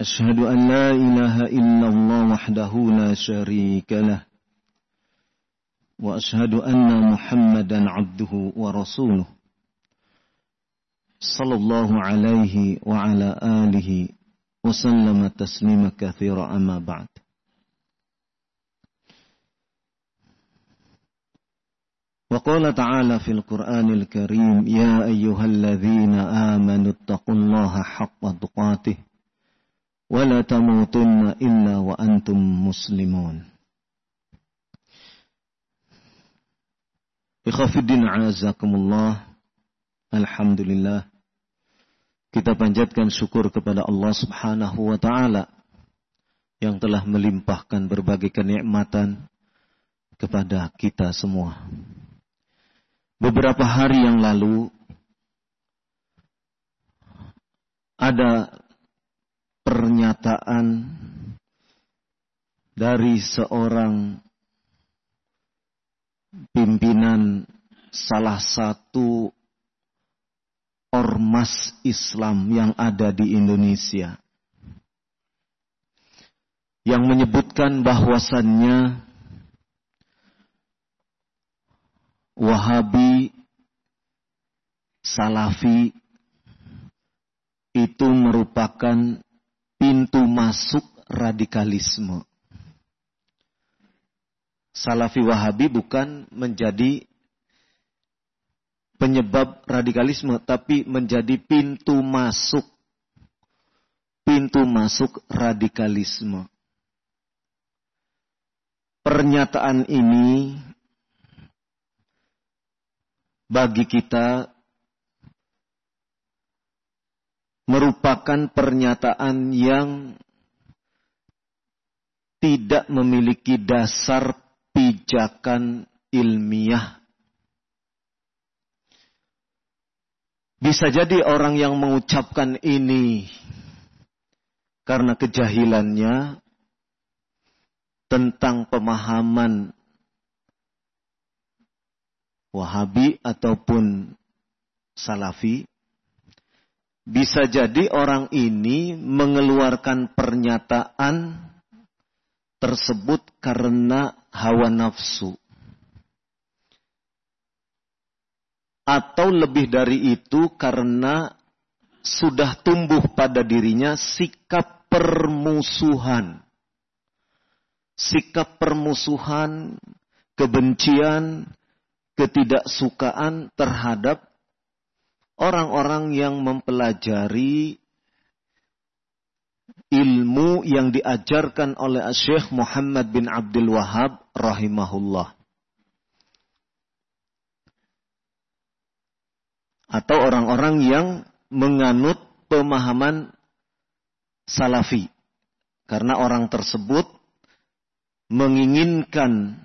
أشهد أن لا إله إلا الله وحده لا شريك له وأشهد أن محمدا عبده ورسوله صلى الله عليه وعلى آله وسلم تسليما كثيرا أما بعد. وقال تعالى في القرآن الكريم يا أيها الذين آمنوا اتقوا الله حق تقاته ولا تموتن إلا وأنتم مسلمون Ikhwafiddin azakumullah Alhamdulillah Kita panjatkan syukur kepada Allah subhanahu wa ta'ala Yang telah melimpahkan berbagai kenikmatan Kepada kita semua Beberapa hari yang lalu Ada pernyataan dari seorang pimpinan salah satu ormas Islam yang ada di Indonesia yang menyebutkan bahwasannya Wahabi Salafi itu merupakan pintu masuk radikalisme. Salafi Wahabi bukan menjadi penyebab radikalisme, tapi menjadi pintu masuk. Pintu masuk radikalisme. Pernyataan ini bagi kita merupakan pernyataan yang tidak memiliki dasar pijakan ilmiah. Bisa jadi orang yang mengucapkan ini karena kejahilannya tentang pemahaman Wahabi ataupun Salafi bisa jadi orang ini mengeluarkan pernyataan tersebut karena hawa nafsu. Atau lebih dari itu karena sudah tumbuh pada dirinya sikap permusuhan. Sikap permusuhan, kebencian, ketidaksukaan terhadap orang-orang yang mempelajari ilmu yang diajarkan oleh Syekh Muhammad bin Abdul Wahab rahimahullah. Atau orang-orang yang menganut pemahaman salafi. Karena orang tersebut menginginkan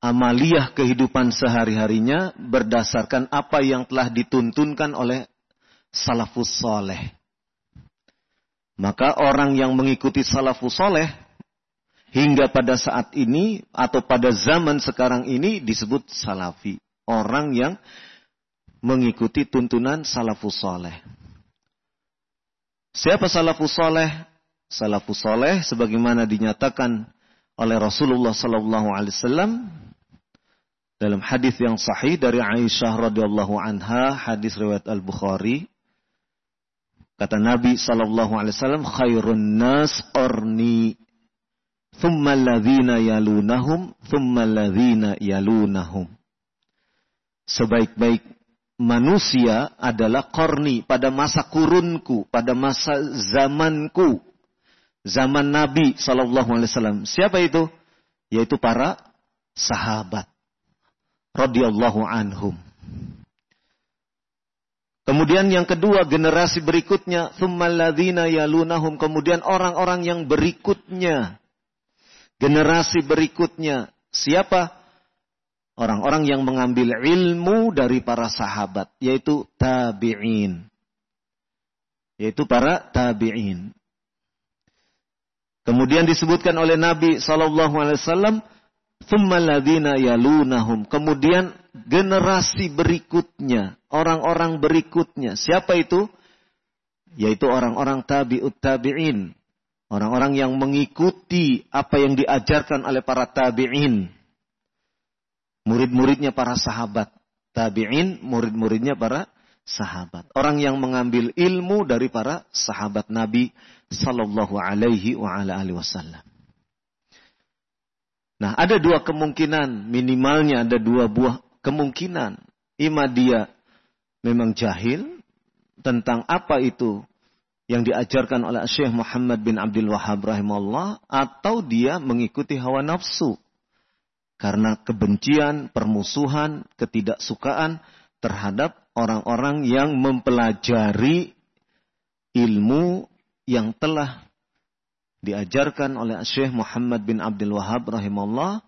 amaliyah kehidupan sehari-harinya berdasarkan apa yang telah dituntunkan oleh salafus soleh. Maka orang yang mengikuti salafus soleh hingga pada saat ini atau pada zaman sekarang ini disebut salafi. Orang yang mengikuti tuntunan salafus soleh. Siapa salafus soleh? Salafus soleh sebagaimana dinyatakan oleh Rasulullah Sallallahu Alaihi Wasallam dalam hadis yang sahih dari Aisyah radhiyallahu anha, hadis riwayat Al Bukhari, kata Nabi wasallam, khairun nas qarni, thumma alladhina yalunahum, thumma alladhina yalunahum. Sebaik-baik manusia adalah korni pada masa kurunku, pada masa zamanku, zaman Nabi Wasallam. Siapa itu? Yaitu para sahabat radhiyallahu anhum. Kemudian yang kedua generasi berikutnya tsummaladzina yalunahum kemudian orang-orang yang berikutnya generasi berikutnya. Siapa? Orang-orang yang mengambil ilmu dari para sahabat, yaitu tabi'in. Yaitu para tabi'in. Kemudian disebutkan oleh Nabi Shallallahu Alaihi Wasallam, yalunahum. Kemudian generasi berikutnya, orang-orang berikutnya. Siapa itu? Yaitu orang-orang tabi'ut tabi'in. Orang-orang yang mengikuti apa yang diajarkan oleh para tabi'in. Murid-muridnya para sahabat. Tabi'in, murid-muridnya para sahabat. Orang yang mengambil ilmu dari para sahabat Nabi sallallahu alaihi wasallam. Nah, ada dua kemungkinan, minimalnya ada dua buah kemungkinan. Ima dia memang jahil tentang apa itu yang diajarkan oleh Syekh Muhammad bin Abdul Wahab rahimahullah atau dia mengikuti hawa nafsu karena kebencian, permusuhan, ketidaksukaan terhadap orang-orang yang mempelajari ilmu yang telah diajarkan oleh Syekh Muhammad bin Abdul Wahab rahimahullah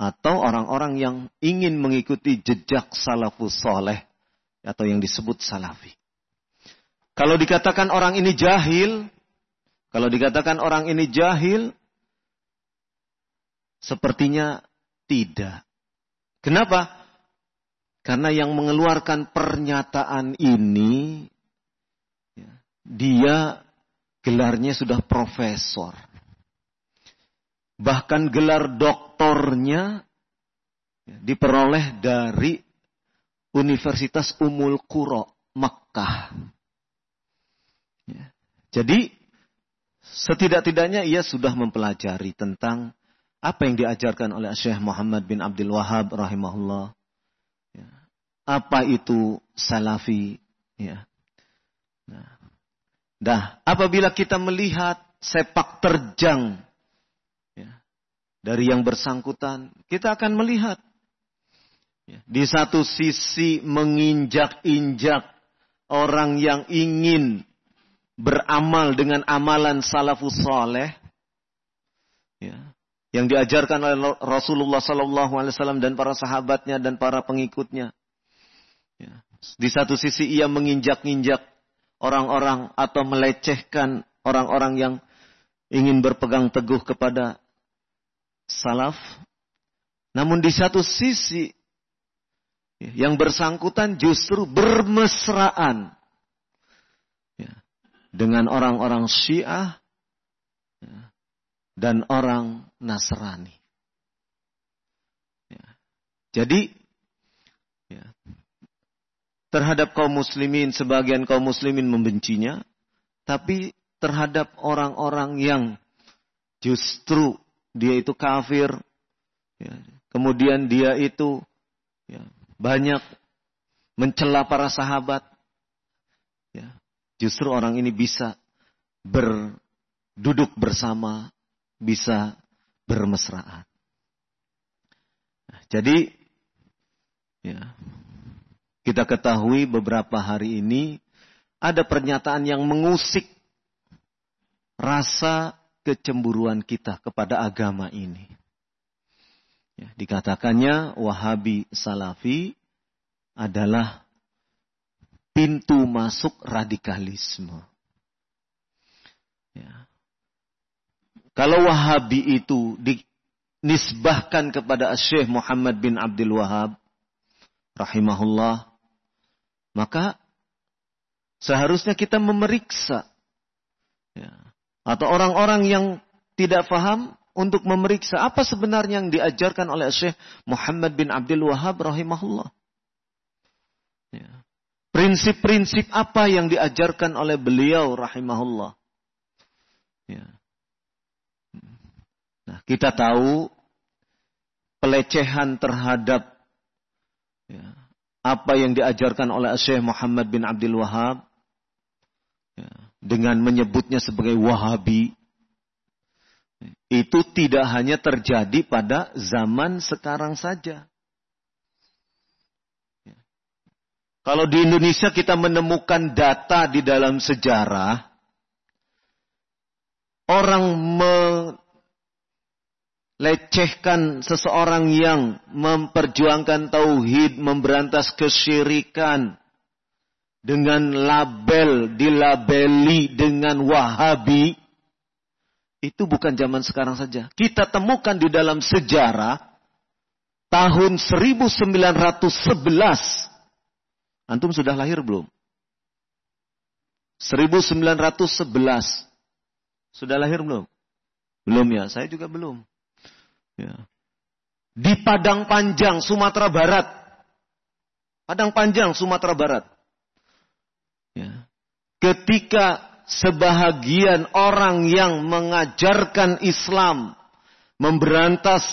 atau orang-orang yang ingin mengikuti jejak salafus soleh atau yang disebut salafi. Kalau dikatakan orang ini jahil, kalau dikatakan orang ini jahil, sepertinya tidak. Kenapa? Karena yang mengeluarkan pernyataan ini, ya, dia gelarnya sudah profesor. Bahkan gelar doktornya ya, diperoleh dari Universitas Umul Qura, Makkah. Ya. Jadi setidak-tidaknya ia sudah mempelajari tentang apa yang diajarkan oleh Syekh Muhammad bin Abdul Wahab rahimahullah. Ya. Apa itu salafi? Ya. Nah. Nah, apabila kita melihat sepak terjang ya, dari yang bersangkutan, kita akan melihat ya, di satu sisi menginjak-injak orang yang ingin beramal dengan amalan salafus saleh ya, yang diajarkan oleh Rasulullah Wasallam dan para sahabatnya dan para pengikutnya. Ya. Di satu sisi ia menginjak-injak orang-orang atau melecehkan orang-orang yang ingin berpegang teguh kepada salaf. Namun di satu sisi yang bersangkutan justru bermesraan dengan orang-orang Syiah ya, dan orang Nasrani. Ya. Jadi ya, terhadap kaum muslimin sebagian kaum muslimin membencinya, tapi terhadap orang-orang yang justru dia itu kafir, ya, kemudian dia itu ya, banyak mencela para sahabat, ya, Justru orang ini bisa berduduk bersama, bisa bermesraan. Jadi, ya, kita ketahui beberapa hari ini ada pernyataan yang mengusik rasa kecemburuan kita kepada agama ini. Ya, dikatakannya Wahabi Salafi adalah pintu masuk radikalisme. Ya. Kalau Wahabi itu dinisbahkan kepada Syekh Muhammad bin Abdul Wahab, rahimahullah, maka seharusnya kita memeriksa. Ya. Atau orang-orang yang tidak paham untuk memeriksa apa sebenarnya yang diajarkan oleh Syekh Muhammad bin Abdul Wahab rahimahullah. Ya. Prinsip-prinsip apa yang diajarkan oleh beliau rahimahullah. Ya. Nah, kita tahu pelecehan terhadap ya, apa yang diajarkan oleh Syekh Muhammad bin Abdul Wahab ya, dengan menyebutnya sebagai Wahabi itu tidak hanya terjadi pada zaman sekarang saja. Kalau di Indonesia kita menemukan data di dalam sejarah, orang lecehkan seseorang yang memperjuangkan tauhid, memberantas kesyirikan dengan label dilabeli dengan Wahabi itu bukan zaman sekarang saja. Kita temukan di dalam sejarah tahun 1911. Antum sudah lahir belum? 1911. Sudah lahir belum? Belum ya, saya juga belum. Ya. Di Padang Panjang, Sumatera Barat. Padang Panjang, Sumatera Barat. Ya. Ketika sebahagian orang yang mengajarkan Islam, memberantas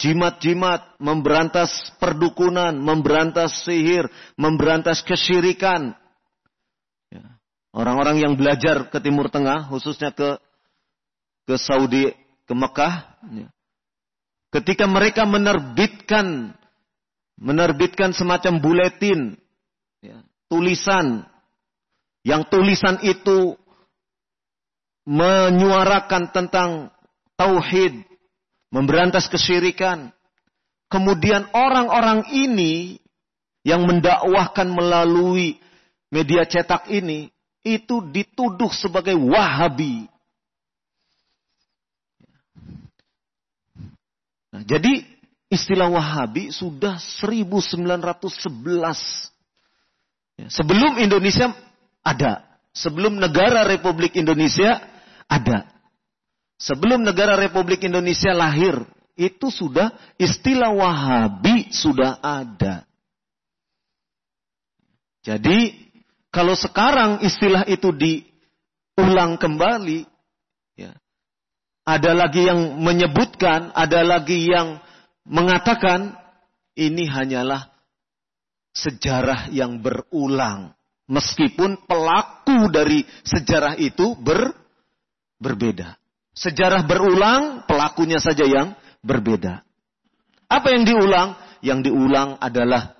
jimat-jimat, memberantas perdukunan, memberantas sihir, memberantas kesyirikan. Ya. Orang-orang yang belajar ke Timur Tengah, khususnya ke ke Saudi, ke Mekah, ya. Ketika mereka menerbitkan menerbitkan semacam buletin, ya, tulisan, yang tulisan itu menyuarakan tentang tauhid, memberantas kesyirikan. Kemudian orang-orang ini yang mendakwahkan melalui media cetak ini itu dituduh sebagai Wahabi. Nah, jadi istilah Wahabi sudah 1911. Ya, sebelum Indonesia ada. Sebelum negara Republik Indonesia ada. Sebelum negara Republik Indonesia lahir, itu sudah istilah Wahabi sudah ada. Jadi, kalau sekarang istilah itu diulang kembali, ada lagi yang menyebutkan, ada lagi yang mengatakan ini hanyalah sejarah yang berulang. Meskipun pelaku dari sejarah itu ber, berbeda. Sejarah berulang, pelakunya saja yang berbeda. Apa yang diulang? Yang diulang adalah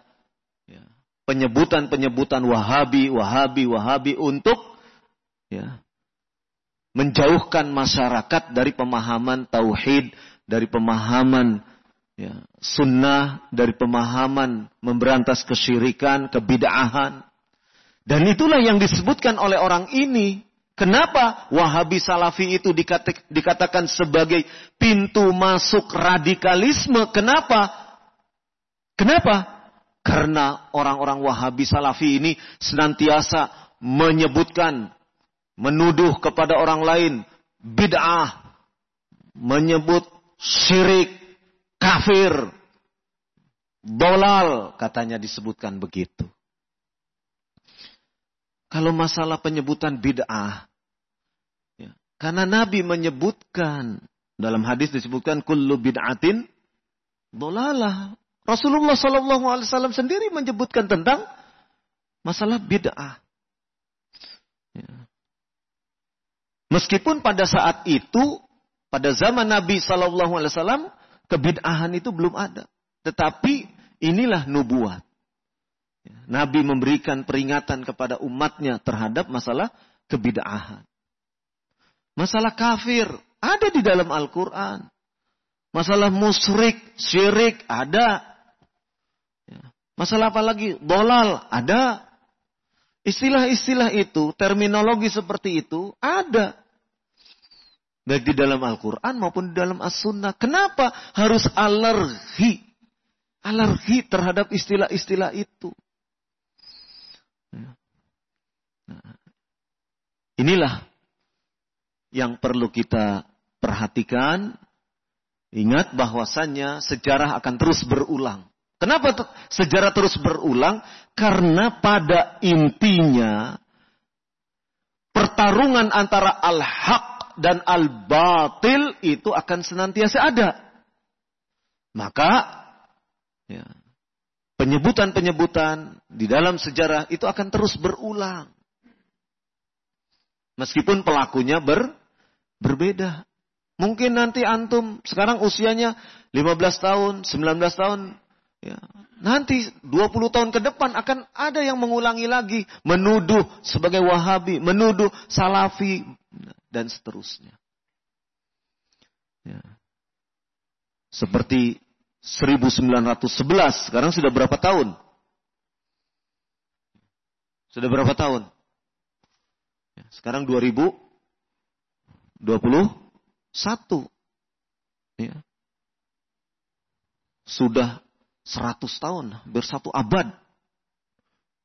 ya, penyebutan-penyebutan Wahabi, Wahabi, Wahabi untuk ya, menjauhkan masyarakat dari pemahaman tauhid, dari pemahaman ya, sunnah, dari pemahaman memberantas kesyirikan, kebidaahan. Dan itulah yang disebutkan oleh orang ini. Kenapa Wahabi Salafi itu dikatakan sebagai pintu masuk radikalisme? Kenapa? Kenapa? Karena orang-orang Wahabi Salafi ini senantiasa menyebutkan menuduh kepada orang lain bid'ah, menyebut syirik, kafir, dolal, katanya disebutkan begitu. Kalau masalah penyebutan bid'ah, ya, karena Nabi menyebutkan dalam hadis disebutkan kullu bid'atin dolalah. Rasulullah Shallallahu Alaihi Wasallam sendiri menyebutkan tentang masalah bid'ah. Ya. Meskipun pada saat itu, pada zaman Nabi Shallallahu Alaihi Wasallam, kebid'ahan itu belum ada. Tetapi inilah nubuat. Nabi memberikan peringatan kepada umatnya terhadap masalah kebid'ahan. Masalah kafir ada di dalam Al-Quran. Masalah musyrik, syirik ada. Masalah apa lagi? Dolal ada. Istilah-istilah itu, terminologi seperti itu ada. Baik di dalam Al-Quran maupun di dalam As-Sunnah. Kenapa harus alergi? Alergi terhadap istilah-istilah itu. Inilah yang perlu kita perhatikan. Ingat bahwasannya sejarah akan terus berulang. Kenapa sejarah terus berulang? Karena pada intinya pertarungan antara al-haq dan al-batil itu akan senantiasa ada. Maka ya, penyebutan-penyebutan di dalam sejarah itu akan terus berulang. Meskipun pelakunya ber, berbeda. Mungkin nanti antum sekarang usianya 15 tahun, 19 tahun, Ya. Nanti 20 tahun ke depan akan ada yang mengulangi lagi. Menuduh sebagai wahabi, menuduh salafi, dan seterusnya. Ya. seperti 1911, sekarang sudah berapa tahun? Sudah berapa tahun? Ya, sekarang 2021. Ya. Sudah 100 tahun, hampir satu abad.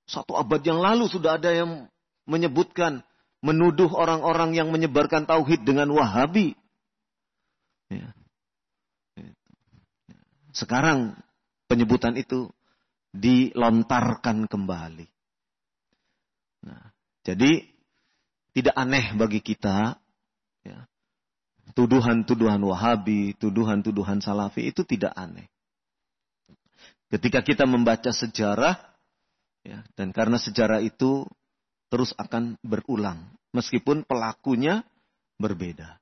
Satu abad yang lalu sudah ada yang menyebutkan, menuduh orang-orang yang menyebarkan tauhid dengan wahabi. Ya. Sekarang penyebutan itu dilontarkan kembali. Nah, jadi tidak aneh bagi kita ya, tuduhan-tuduhan Wahabi, tuduhan-tuduhan Salafi itu tidak aneh. Ketika kita membaca sejarah, ya, dan karena sejarah itu terus akan berulang, meskipun pelakunya berbeda.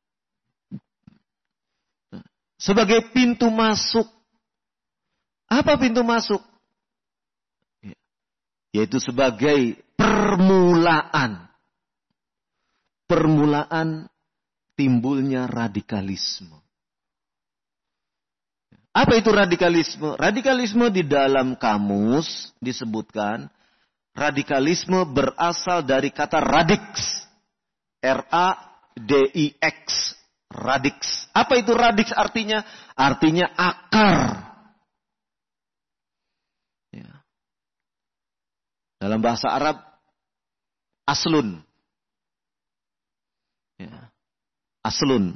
Sebagai pintu masuk, apa pintu masuk? Ya, yaitu sebagai permulaan. Permulaan timbulnya radikalisme. Apa itu radikalisme? Radikalisme di dalam kamus disebutkan radikalisme berasal dari kata radix. R-A-D-I-X. Radix. Apa itu radix artinya? Artinya akar. Dalam bahasa Arab, aslun. Ya. Aslun.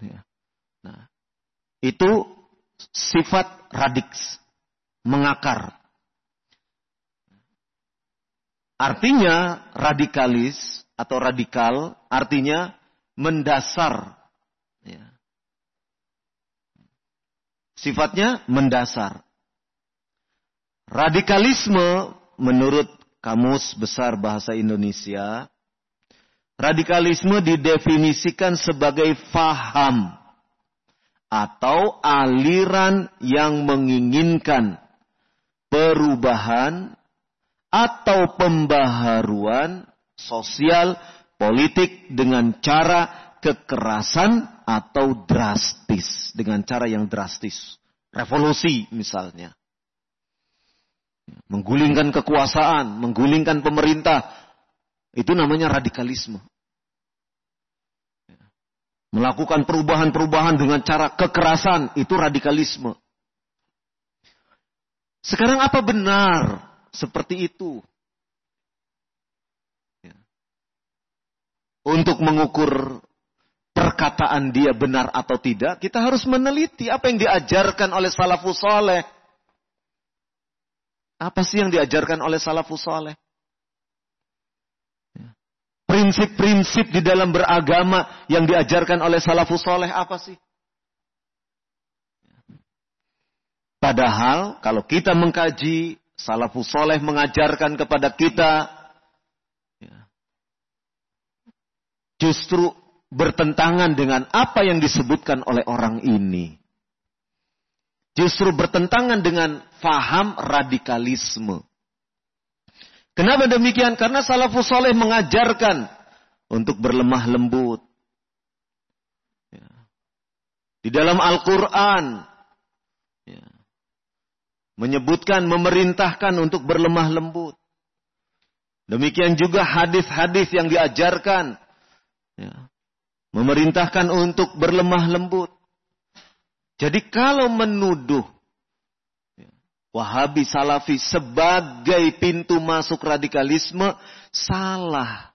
Ya. Nah, itu sifat radiks, mengakar. Artinya radikalis atau radikal, artinya mendasar. Ya. Sifatnya mendasar. Radikalisme menurut Kamus Besar Bahasa Indonesia, radikalisme didefinisikan sebagai faham atau aliran yang menginginkan perubahan atau pembaharuan sosial politik dengan cara kekerasan atau drastis dengan cara yang drastis revolusi misalnya Menggulingkan kekuasaan, menggulingkan pemerintah. Itu namanya radikalisme. Melakukan perubahan-perubahan dengan cara kekerasan, itu radikalisme. Sekarang apa benar seperti itu? Untuk mengukur perkataan dia benar atau tidak, kita harus meneliti apa yang diajarkan oleh salafus soleh. Apa sih yang diajarkan oleh salafus saleh? Ya. Prinsip-prinsip di dalam beragama yang diajarkan oleh salafus saleh apa sih? Padahal kalau kita mengkaji, salafus saleh mengajarkan kepada kita ya, justru bertentangan dengan apa yang disebutkan oleh orang ini justru bertentangan dengan faham radikalisme. Kenapa demikian? Karena salafus soleh mengajarkan untuk berlemah lembut. Ya. Di dalam Al-Quran. Ya. Menyebutkan, memerintahkan untuk berlemah lembut. Demikian juga hadis-hadis yang diajarkan. Ya. Memerintahkan untuk berlemah lembut. Jadi kalau menuduh Wahabi Salafi sebagai pintu masuk radikalisme salah.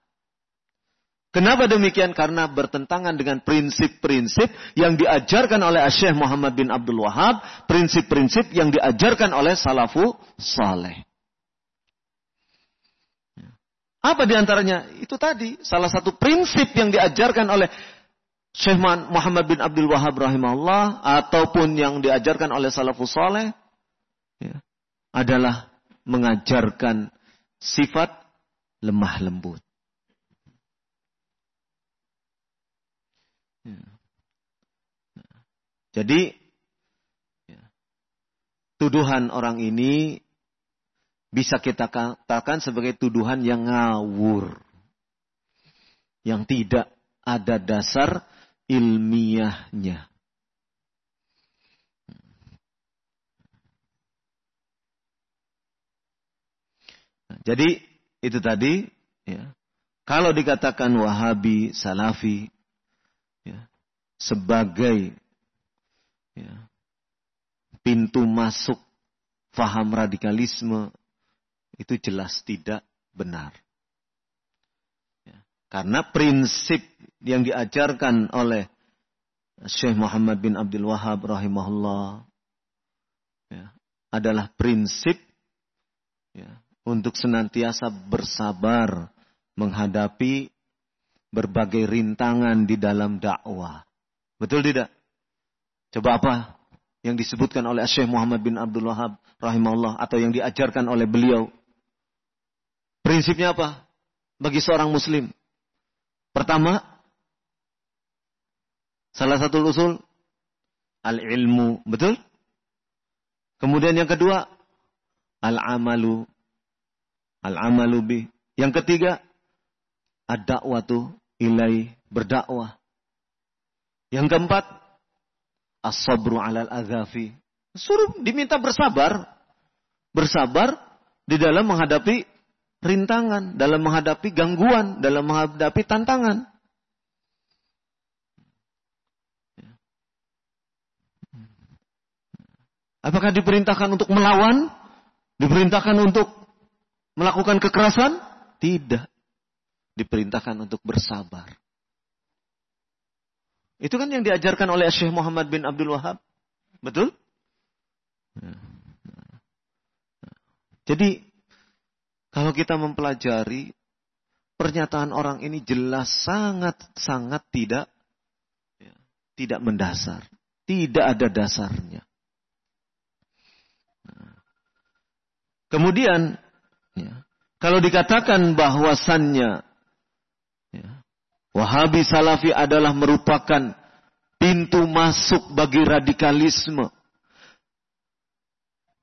Kenapa demikian? Karena bertentangan dengan prinsip-prinsip yang diajarkan oleh Syekh Muhammad bin Abdul Wahab, prinsip-prinsip yang diajarkan oleh salafu saleh. Apa di antaranya? Itu tadi salah satu prinsip yang diajarkan oleh Syekh Muhammad bin Abdul Wahab rahimahullah ataupun yang diajarkan oleh salafus saleh ya, adalah mengajarkan sifat lemah lembut. Hmm. Hmm. Jadi ya, tuduhan orang ini bisa kita katakan sebagai tuduhan yang ngawur, yang tidak ada dasar ilmiahnya. Hmm. Jadi itu tadi, ya. Kalau dikatakan Wahabi, Salafi, ya, sebagai ya, pintu masuk faham radikalisme itu jelas tidak benar. Ya, karena prinsip yang diajarkan oleh Syekh Muhammad bin Abdul Wahab rahimahullah ya, adalah prinsip ya, untuk senantiasa bersabar menghadapi berbagai rintangan di dalam dakwah. Betul tidak? Coba apa yang disebutkan oleh Syekh Muhammad bin Abdul Wahab rahimahullah atau yang diajarkan oleh beliau? Prinsipnya apa? Bagi seorang muslim. Pertama, Salah satu usul al-ilmu, betul? Kemudian yang kedua al-amalu al-amalu bi. Yang ketiga ad-da'watu ilai berdakwah. Yang keempat as-sabru 'alal adzafi. Suruh diminta bersabar. Bersabar di dalam menghadapi rintangan, dalam menghadapi gangguan, dalam menghadapi tantangan. Apakah diperintahkan untuk melawan? Diperintahkan untuk melakukan kekerasan? Tidak. Diperintahkan untuk bersabar. Itu kan yang diajarkan oleh Syekh Muhammad bin Abdul Wahab. Betul? Jadi, kalau kita mempelajari pernyataan orang ini jelas sangat-sangat tidak tidak mendasar. Tidak ada dasarnya. Kemudian, ya, kalau dikatakan bahwasannya ya, Wahabi Salafi adalah merupakan pintu masuk bagi radikalisme.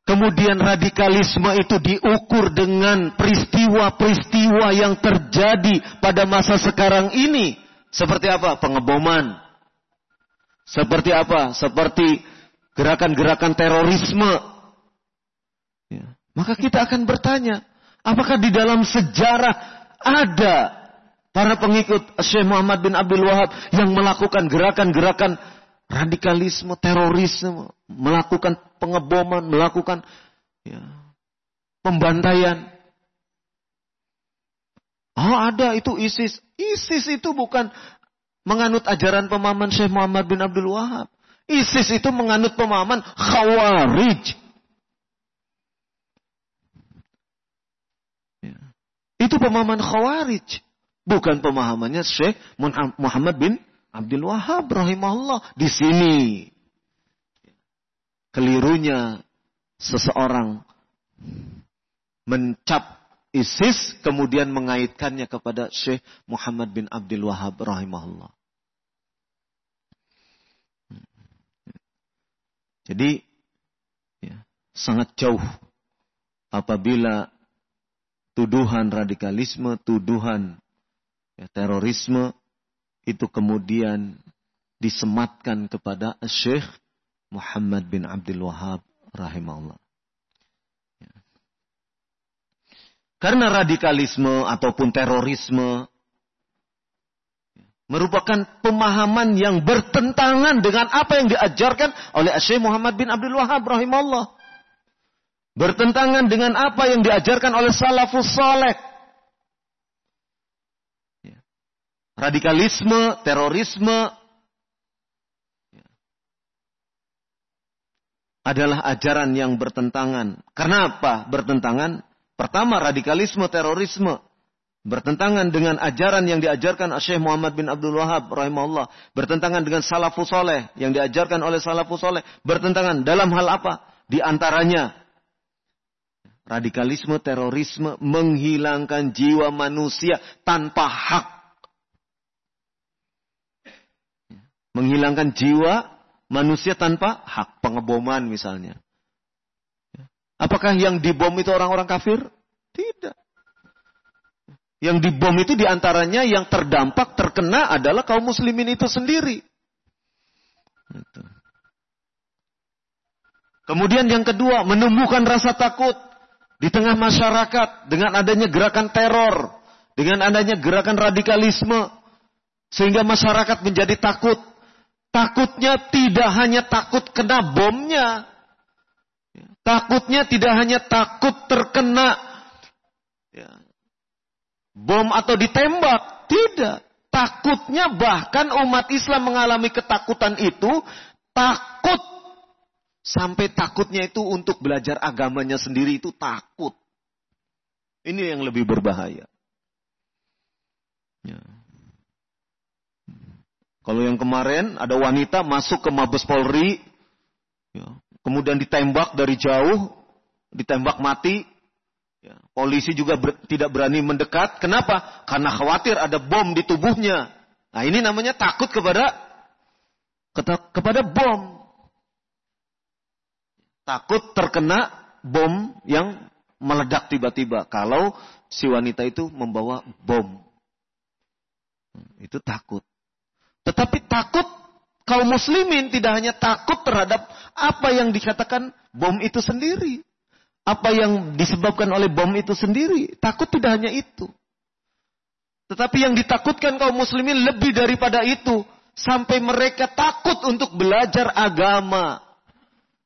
Kemudian radikalisme itu diukur dengan peristiwa-peristiwa yang terjadi pada masa sekarang ini. Seperti apa? Pengeboman. Seperti apa? Seperti gerakan-gerakan terorisme maka kita akan bertanya, apakah di dalam sejarah ada para pengikut Syekh Muhammad bin Abdul Wahab yang melakukan gerakan-gerakan radikalisme, terorisme, melakukan pengeboman, melakukan ya, pembantaian. Oh ada itu ISIS. ISIS itu bukan menganut ajaran pemahaman Syekh Muhammad bin Abdul Wahab. ISIS itu menganut pemahaman Khawarij. Itu pemahaman Khawarij. Bukan pemahamannya Syekh Muhammad bin Abdul Wahab rahimahullah. Di sini. Kelirunya seseorang mencap ISIS kemudian mengaitkannya kepada Syekh Muhammad bin Abdul Wahab rahimahullah. Jadi ya, sangat jauh apabila tuduhan radikalisme, tuduhan ya, terorisme itu kemudian disematkan kepada Syekh Muhammad bin Abdul Wahab rahimahullah. Ya. Karena radikalisme ataupun terorisme merupakan pemahaman yang bertentangan dengan apa yang diajarkan oleh Syekh Muhammad bin Abdul Wahab rahimahullah. Bertentangan dengan apa yang diajarkan oleh salafus saleh. Ya. Radikalisme, terorisme adalah ajaran yang bertentangan. Kenapa bertentangan? Pertama, radikalisme, terorisme bertentangan dengan ajaran yang diajarkan Syekh Muhammad bin Abdul Wahab rahimahullah, bertentangan dengan salafus soleh yang diajarkan oleh salafus soleh, bertentangan dalam hal apa? Di antaranya Radikalisme, terorisme menghilangkan jiwa manusia tanpa hak. Menghilangkan jiwa manusia tanpa hak. Pengeboman misalnya. Apakah yang dibom itu orang-orang kafir? Tidak. Yang dibom itu di antaranya yang terdampak, terkena adalah kaum muslimin itu sendiri. Kemudian yang kedua, menumbuhkan rasa takut di tengah masyarakat dengan adanya gerakan teror, dengan adanya gerakan radikalisme, sehingga masyarakat menjadi takut. Takutnya tidak hanya takut kena bomnya, takutnya tidak hanya takut terkena ya, bom atau ditembak, tidak. Takutnya bahkan umat Islam mengalami ketakutan itu takut Sampai takutnya itu untuk belajar agamanya sendiri itu takut. Ini yang lebih berbahaya. Ya. Kalau yang kemarin ada wanita masuk ke Mabes Polri, ya, kemudian ditembak dari jauh, ditembak mati. Ya, polisi juga ber, tidak berani mendekat. Kenapa? Karena khawatir ada bom di tubuhnya. Nah ini namanya takut kepada kepada bom takut terkena bom yang meledak tiba-tiba. Kalau si wanita itu membawa bom. Itu takut. Tetapi takut kaum muslimin tidak hanya takut terhadap apa yang dikatakan bom itu sendiri. Apa yang disebabkan oleh bom itu sendiri. Takut tidak hanya itu. Tetapi yang ditakutkan kaum muslimin lebih daripada itu. Sampai mereka takut untuk belajar agama.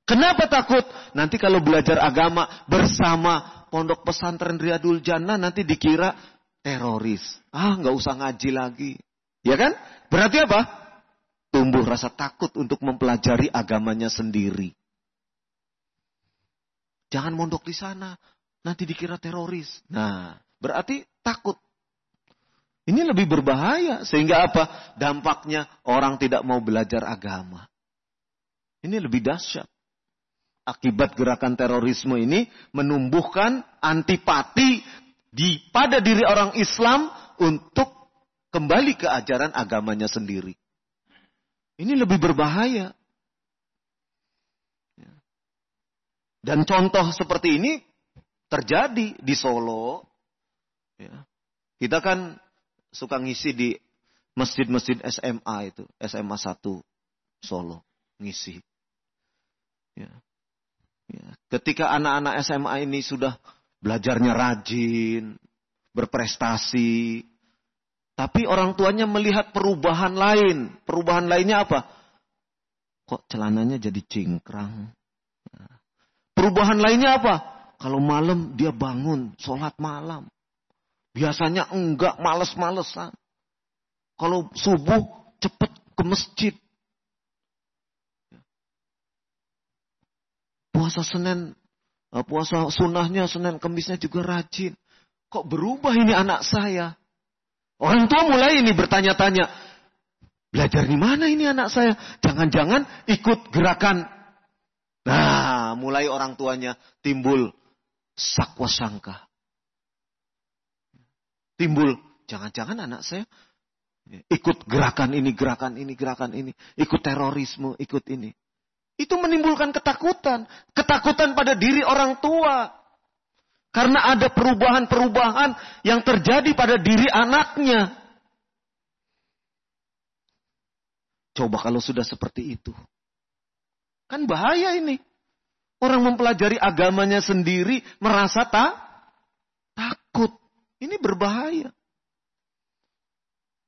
Kenapa takut? Nanti kalau belajar agama bersama pondok pesantren Riyadul Jannah nanti dikira teroris. Ah, nggak usah ngaji lagi. Ya kan? Berarti apa? Tumbuh rasa takut untuk mempelajari agamanya sendiri. Jangan mondok di sana. Nanti dikira teroris. Nah, berarti takut. Ini lebih berbahaya. Sehingga apa? Dampaknya orang tidak mau belajar agama. Ini lebih dahsyat akibat gerakan terorisme ini menumbuhkan antipati di pada diri orang Islam untuk kembali ke ajaran agamanya sendiri. Ini lebih berbahaya. Dan contoh seperti ini terjadi di Solo. Kita kan suka ngisi di masjid-masjid SMA itu, SMA 1 Solo ngisi. Ya. Ya, ketika anak-anak SMA ini sudah belajarnya rajin, berprestasi, tapi orang tuanya melihat perubahan lain. Perubahan lainnya apa? Kok celananya jadi cingkrang? Perubahan lainnya apa? Kalau malam dia bangun, sholat malam. Biasanya enggak, males-malesan. Kalau subuh cepet ke masjid. Puasa Senin, eh, puasa sunnahnya Senin Kemisnya juga rajin. Kok berubah ini anak saya? Orang tua mulai ini bertanya-tanya. Belajar di mana ini anak saya? Jangan-jangan ikut gerakan. Nah, mulai orang tuanya timbul sakwa sangka. Timbul, jangan-jangan anak saya ikut gerakan ini, gerakan ini, gerakan ini. Ikut terorisme, ikut ini. Itu menimbulkan ketakutan. Ketakutan pada diri orang tua. Karena ada perubahan-perubahan yang terjadi pada diri anaknya. Coba kalau sudah seperti itu. Kan bahaya ini. Orang mempelajari agamanya sendiri merasa tak takut. Ini berbahaya.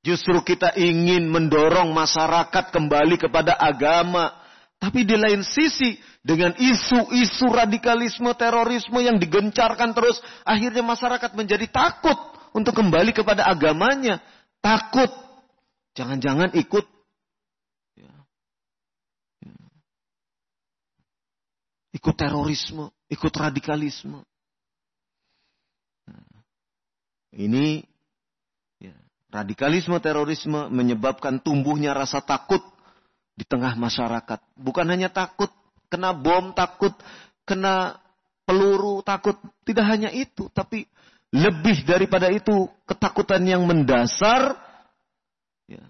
Justru kita ingin mendorong masyarakat kembali kepada agama. Tapi di lain sisi, dengan isu-isu radikalisme, terorisme yang digencarkan terus, akhirnya masyarakat menjadi takut untuk kembali kepada agamanya. Takut. Jangan-jangan ikut. Ya. Ya. Ikut terorisme, ikut radikalisme. Nah, ini ya, radikalisme, terorisme menyebabkan tumbuhnya rasa takut di tengah masyarakat. Bukan hanya takut kena bom, takut kena peluru, takut. Tidak hanya itu, tapi lebih daripada itu ketakutan yang mendasar ya,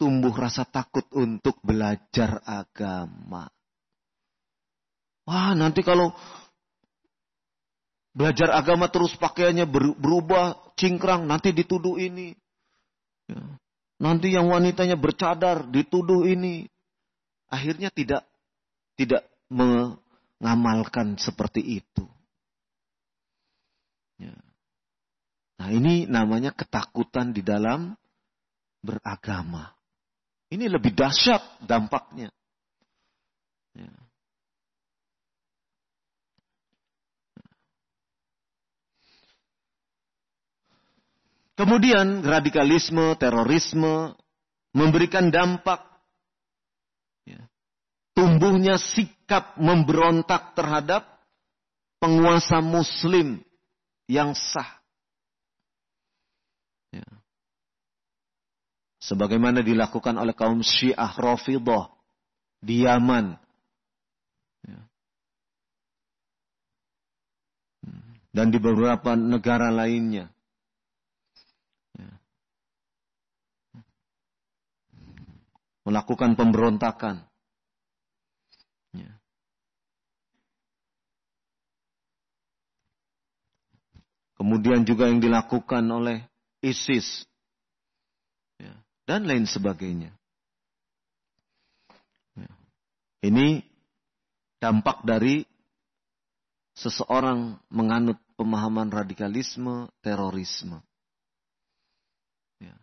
tumbuh rasa takut untuk belajar agama. Wah, nanti kalau belajar agama terus pakaiannya berubah, cingkrang, nanti dituduh ini. Ya. Nanti yang wanitanya bercadar dituduh ini. Akhirnya tidak tidak mengamalkan seperti itu. Ya. Nah ini namanya ketakutan di dalam beragama. Ini lebih dahsyat dampaknya. Ya. Kemudian radikalisme, terorisme memberikan dampak ya, tumbuhnya sikap memberontak terhadap penguasa muslim yang sah. Ya. Sebagaimana dilakukan oleh kaum Syiah Rafidah di Yaman. Ya. Dan di beberapa negara lainnya. Melakukan pemberontakan. Ya. Kemudian juga yang dilakukan oleh ISIS ya. dan lain sebagainya. Ya. Ini dampak dari seseorang menganut pemahaman radikalisme, terorisme. Ya.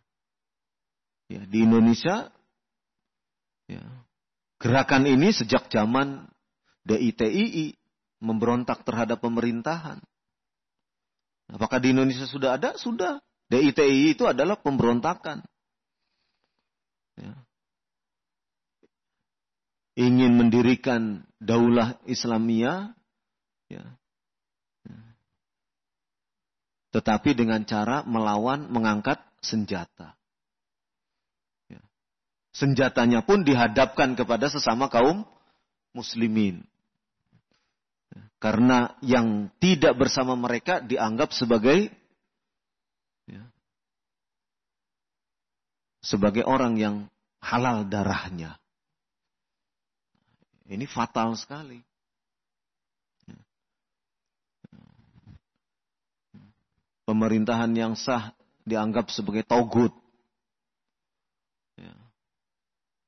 Ya, di Indonesia Ya. Gerakan ini sejak zaman DITII memberontak terhadap pemerintahan. Apakah di Indonesia sudah ada? Sudah. DITII itu adalah pemberontakan. Ya. Ingin mendirikan daulah Islamia, ya. tetapi dengan cara melawan mengangkat senjata senjatanya pun dihadapkan kepada sesama kaum muslimin. Karena yang tidak bersama mereka dianggap sebagai ya, sebagai orang yang halal darahnya. Ini fatal sekali. Pemerintahan yang sah dianggap sebagai togut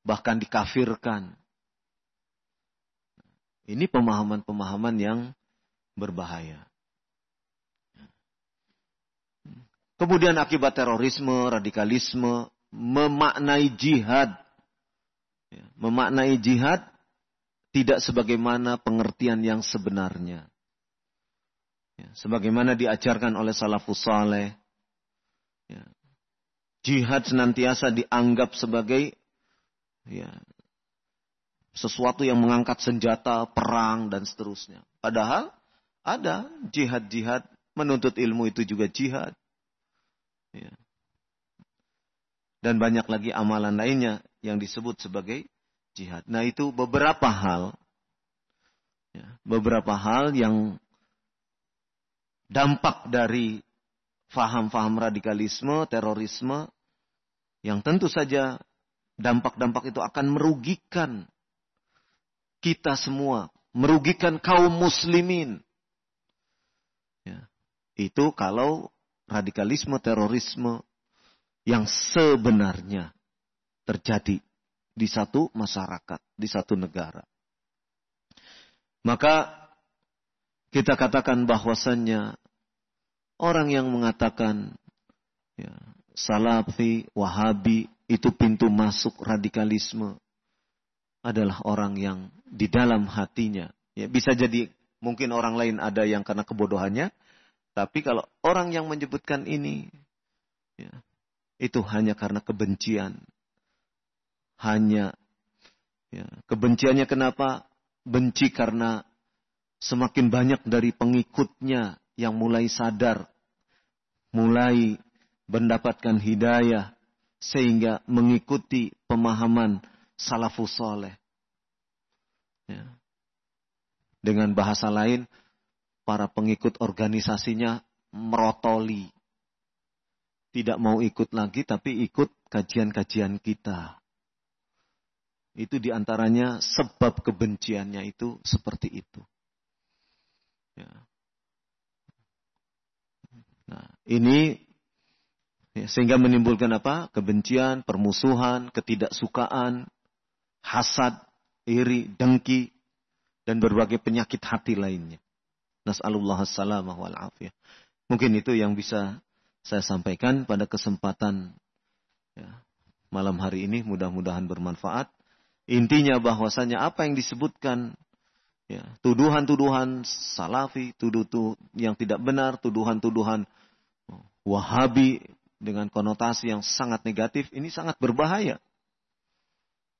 bahkan dikafirkan. Ini pemahaman-pemahaman yang berbahaya. Kemudian akibat terorisme, radikalisme, memaknai jihad. Memaknai jihad tidak sebagaimana pengertian yang sebenarnya. Ya, sebagaimana diajarkan oleh salafus saleh. Jihad senantiasa dianggap sebagai ya sesuatu yang mengangkat senjata perang dan seterusnya. Padahal ada jihad-jihad menuntut ilmu itu juga jihad. Ya. Dan banyak lagi amalan lainnya yang disebut sebagai jihad. Nah itu beberapa hal, ya, beberapa hal yang dampak dari faham-faham radikalisme, terorisme, yang tentu saja dampak-dampak itu akan merugikan kita semua, merugikan kaum muslimin. Ya. Itu kalau radikalisme terorisme yang sebenarnya terjadi di satu masyarakat, di satu negara. Maka kita katakan bahwasannya orang yang mengatakan ya, salafi, wahabi itu pintu masuk radikalisme adalah orang yang di dalam hatinya. Ya bisa jadi mungkin orang lain ada yang karena kebodohannya tapi kalau orang yang menyebutkan ini ya, itu hanya karena kebencian. Hanya ya, kebenciannya kenapa? Benci karena semakin banyak dari pengikutnya yang mulai sadar mulai mendapatkan hidayah sehingga mengikuti pemahaman salafus soleh. Ya. Dengan bahasa lain, para pengikut organisasinya merotoli. Tidak mau ikut lagi, tapi ikut kajian-kajian kita. Itu di antaranya sebab kebenciannya itu seperti itu. Ya. Nah, ini Ya, sehingga menimbulkan apa? Kebencian, permusuhan, ketidaksukaan, hasad, iri, dengki, dan berbagai penyakit hati lainnya. Nas'alullah salamah wal. Mungkin itu yang bisa saya sampaikan pada kesempatan ya, malam hari ini mudah-mudahan bermanfaat. Intinya bahwasanya apa yang disebutkan ya, tuduhan-tuduhan salafi, tuduh-tuduh yang tidak benar, tuduhan-tuduhan wahabi dengan konotasi yang sangat negatif ini sangat berbahaya.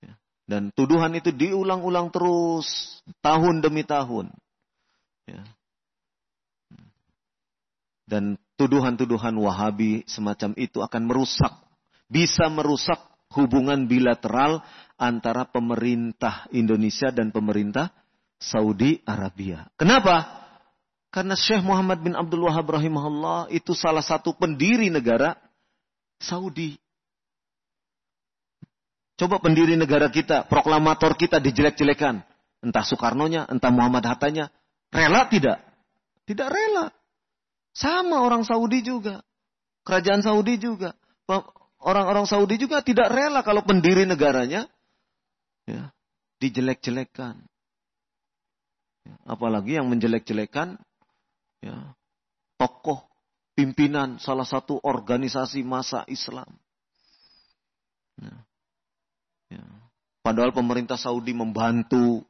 Ya, dan tuduhan itu diulang-ulang terus tahun demi tahun. Ya. Dan tuduhan-tuduhan Wahabi semacam itu akan merusak, bisa merusak hubungan bilateral antara pemerintah Indonesia dan pemerintah Saudi Arabia. Kenapa? Karena Syekh Muhammad bin Abdul Wahab rahimahullah itu salah satu pendiri negara Saudi. Coba pendiri negara kita, proklamator kita dijelek-jelekan. Entah Soekarno-nya, entah Muhammad Hattanya. Rela tidak? Tidak rela. Sama orang Saudi juga. Kerajaan Saudi juga. Orang-orang Saudi juga tidak rela kalau pendiri negaranya ya, dijelek-jelekan. Ya, apalagi yang menjelek-jelekan ya, tokoh pimpinan salah satu organisasi masa Islam. Ya, ya. Padahal pemerintah Saudi membantu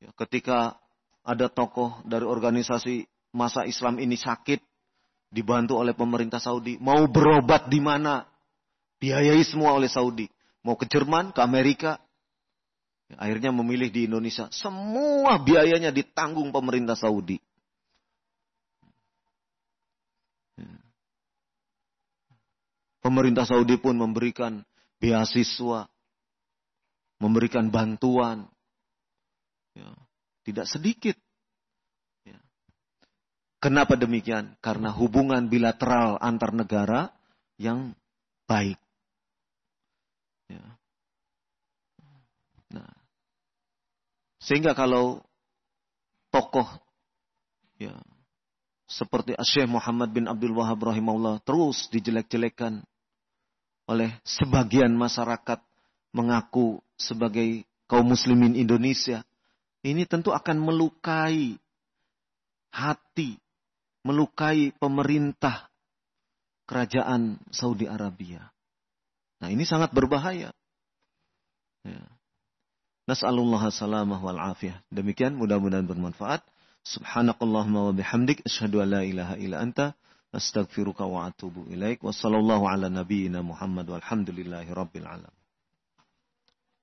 ya, ketika ada tokoh dari organisasi masa Islam ini sakit, dibantu oleh pemerintah Saudi, mau berobat di mana, biayai semua oleh Saudi. Mau ke Jerman, ke Amerika, akhirnya memilih di Indonesia. Semua biayanya ditanggung pemerintah Saudi. Pemerintah Saudi pun memberikan beasiswa, memberikan bantuan. Ya, tidak sedikit Kenapa demikian? Karena hubungan bilateral antar negara yang baik. Ya. Nah, sehingga kalau tokoh ya seperti Syekh Muhammad bin Abdul Wahab rahimahullah terus dijelek-jelekan oleh sebagian masyarakat mengaku sebagai kaum muslimin Indonesia, ini tentu akan melukai hati melukai pemerintah kerajaan Saudi Arabia. Nah ini sangat berbahaya. Ya. Nas'alullah salamah wal afiyah. Demikian mudah-mudahan bermanfaat. Subhanakallahumma wa bihamdik. An la ilaha illa anta. Astaghfiruka wa atubu ilaik. Wassalamualaikum ala nabiyyina Muhammad walhamdulillahi rabbil alam.